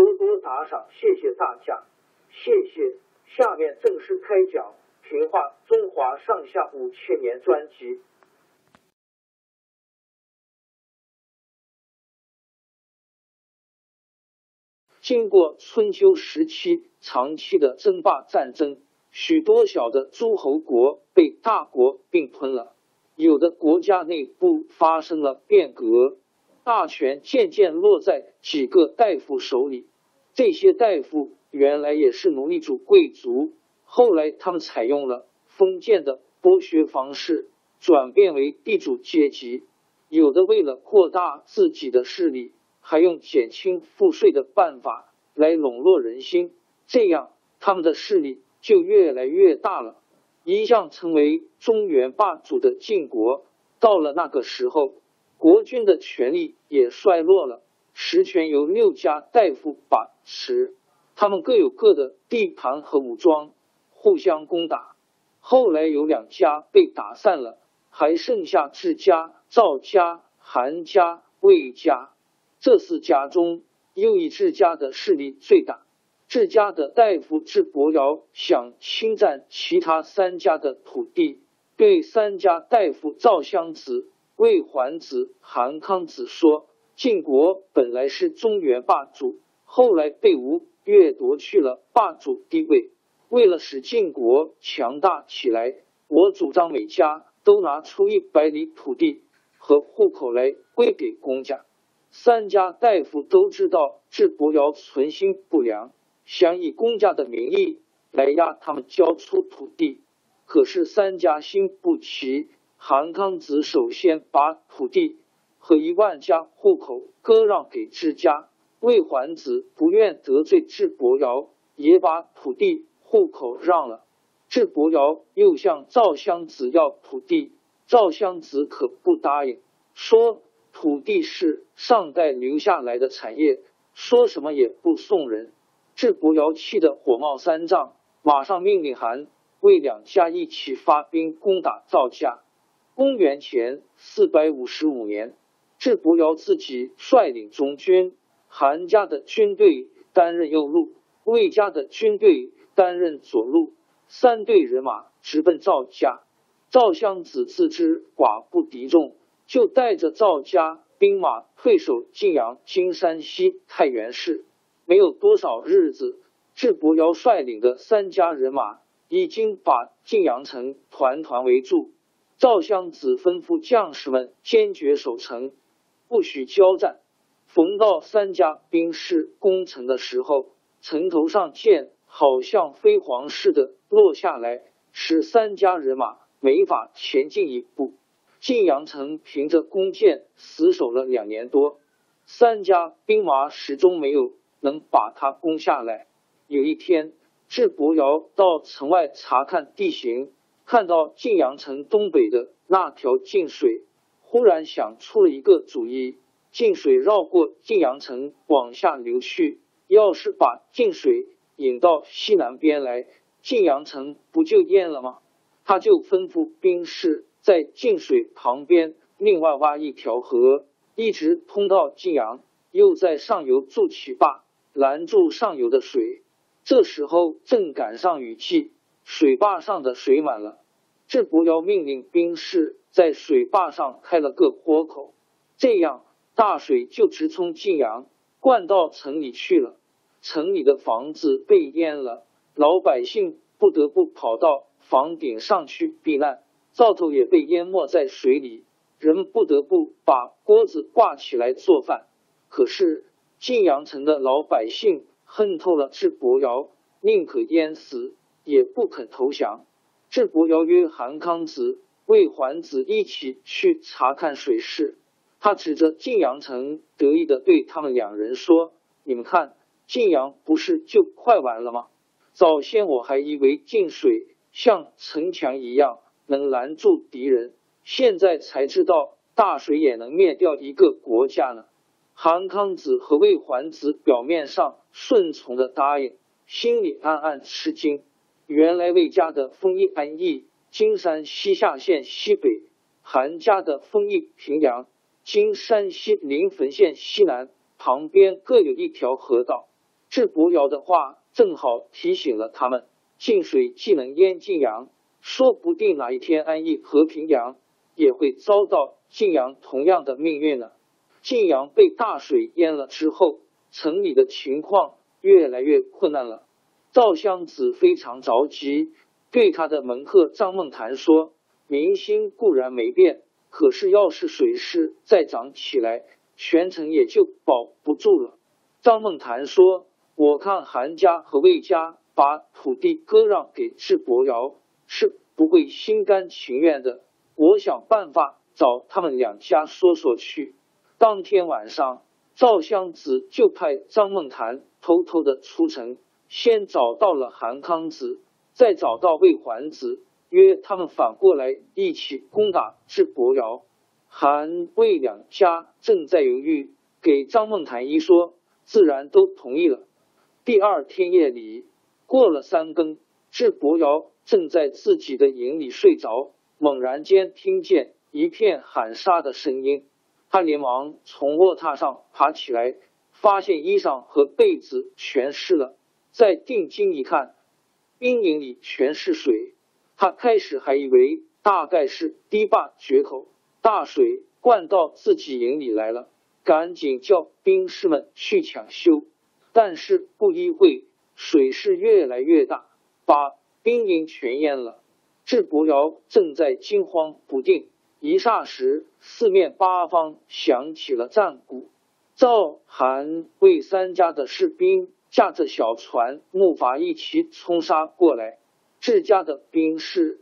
多多打赏，谢谢大家，谢谢。下面正式开讲《评话中华上下五千年》专辑。经过春秋时期长期的争霸战争，许多小的诸侯国被大国并吞了，有的国家内部发生了变革。大权渐渐落在几个大夫手里，这些大夫原来也是奴隶主贵族，后来他们采用了封建的剥削方式，转变为地主阶级。有的为了扩大自己的势力，还用减轻赋税的办法来笼络人心，这样他们的势力就越来越大了。一向成为中原霸主的晋国，到了那个时候。国君的权力也衰落了，实权由六家大夫把持，他们各有各的地盘和武装，互相攻打。后来有两家被打散了，还剩下智家、赵家、韩家、魏家这四家中，又以智家的势力最大。智家的大夫智伯尧想侵占其他三家的土地，对三家大夫赵襄子。魏桓子、韩康子说：“晋国本来是中原霸主，后来被吴越夺去了霸主地位。为了使晋国强大起来，我主张每家都拿出一百里土地和户口来归给公家。”三家大夫都知道智伯尧存心不良，想以公家的名义来压他们交出土地。可是三家心不齐。韩康子首先把土地和一万家户口割让给智家，魏桓子不愿得罪智伯尧，也把土地户口让了。智伯尧又向赵襄子要土地，赵襄子可不答应，说土地是上代留下来的产业，说什么也不送人。智伯尧气得火冒三丈，马上命令韩魏两家一起发兵攻打赵家。公元前四百五十五年，智伯尧自己率领中军，韩家的军队担任右路，魏家的军队担任左路，三队人马直奔赵家。赵襄子自知寡不敌众，就带着赵家兵马退守晋阳（今山西太原市）。没有多少日子，智伯尧率领的三家人马已经把晋阳城团团围住。赵襄子吩咐将士们坚决守城，不许交战。逢到三家兵士攻城的时候，城头上箭好像飞蝗似的落下来，使三家人马没法前进一步。晋阳城凭着弓箭死守了两年多，三家兵马始终没有能把它攻下来。有一天，智伯尧到城外查看地形。看到晋阳城东北的那条晋水，忽然想出了一个主意：晋水绕过晋阳城往下流去，要是把晋水引到西南边来，晋阳城不就淹了吗？他就吩咐兵士在晋水旁边另外挖一条河，一直通到晋阳，又在上游筑起坝，拦住上游的水。这时候正赶上雨季，水坝上的水满了。智伯瑶命令兵士在水坝上开了个豁口，这样大水就直冲晋阳，灌到城里去了。城里的房子被淹了，老百姓不得不跑到房顶上去避难，灶头也被淹没在水里，人不得不把锅子挂起来做饭。可是晋阳城的老百姓恨透了智伯瑶，宁可淹死也不肯投降。智伯瑶约韩康子、魏桓子一起去查看水势。他指着晋阳城，得意的对他们两人说：“你们看，晋阳不是就快完了吗？早先我还以为晋水像城墙一样能拦住敌人，现在才知道大水也能灭掉一个国家呢。”韩康子和魏桓子表面上顺从的答应，心里暗暗吃惊。原来魏家的丰邑安邑，金山西夏县西北；韩家的丰邑平阳，金山西临汾县西南。旁边各有一条河道。智伯瑶的话正好提醒了他们：晋水既能淹晋阳，说不定哪一天安邑和平阳也会遭到晋阳同样的命运呢。晋阳被大水淹了之后，城里的情况越来越困难了。赵襄子非常着急，对他的门客张梦谈说：“民心固然没变，可是要是水势再涨起来，全城也就保不住了。”张梦谈说：“我看韩家和魏家把土地割让给智伯瑶，是不会心甘情愿的。我想办法找他们两家说说去。”当天晚上，赵襄子就派张梦谈偷偷的出城。先找到了韩康子，再找到魏桓子，约他们反过来一起攻打智伯瑶。韩魏两家正在犹豫，给张梦谈一说，自然都同意了。第二天夜里，过了三更，智伯瑶正在自己的营里睡着，猛然间听见一片喊杀的声音，他连忙从卧榻上爬起来，发现衣裳和被子全湿了。再定睛一看，兵营里全是水。他开始还以为大概是堤坝决口，大水灌到自己营里来了，赶紧叫兵士们去抢修。但是不一会，水势越来越大，把兵营全淹了。智伯瑶正在惊慌不定，一霎时，四面八方响起了战鼓。赵、韩、魏三家的士兵。驾着小船、木筏一起冲杀过来，智家的兵士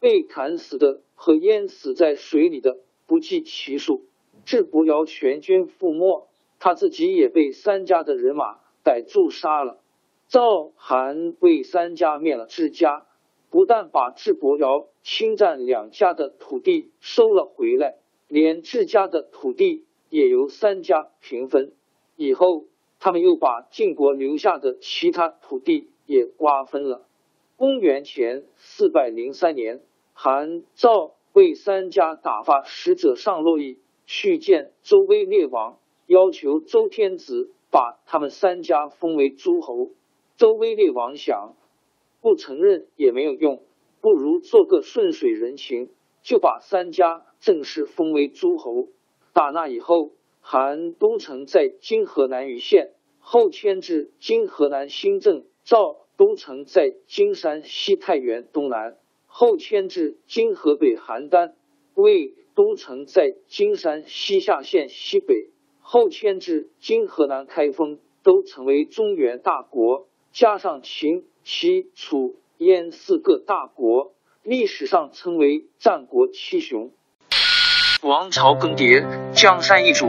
被砍死的和淹死在水里的不计其数。智伯瑶全军覆没，他自己也被三家的人马逮住杀了。赵、韩、魏三家灭了智家，不但把智伯瑶侵占两家的土地收了回来，连智家的土地也由三家平分。以后。他们又把晋国留下的其他土地也瓜分了。公元前四百零三年，韩、赵、魏三家打发使者上洛邑去见周威烈王，要求周天子把他们三家封为诸侯。周威烈王想，不承认也没有用，不如做个顺水人情，就把三家正式封为诸侯。打那以后。韩都城在今河南禹县，后迁至今河南新郑；赵都城在今山西太原东南，后迁至今河北邯郸；魏都城在今山西夏县西北，后迁至今河南开封，都成为中原大国。加上秦、齐、楚、燕四个大国，历史上称为战国七雄。王朝更迭，江山易主。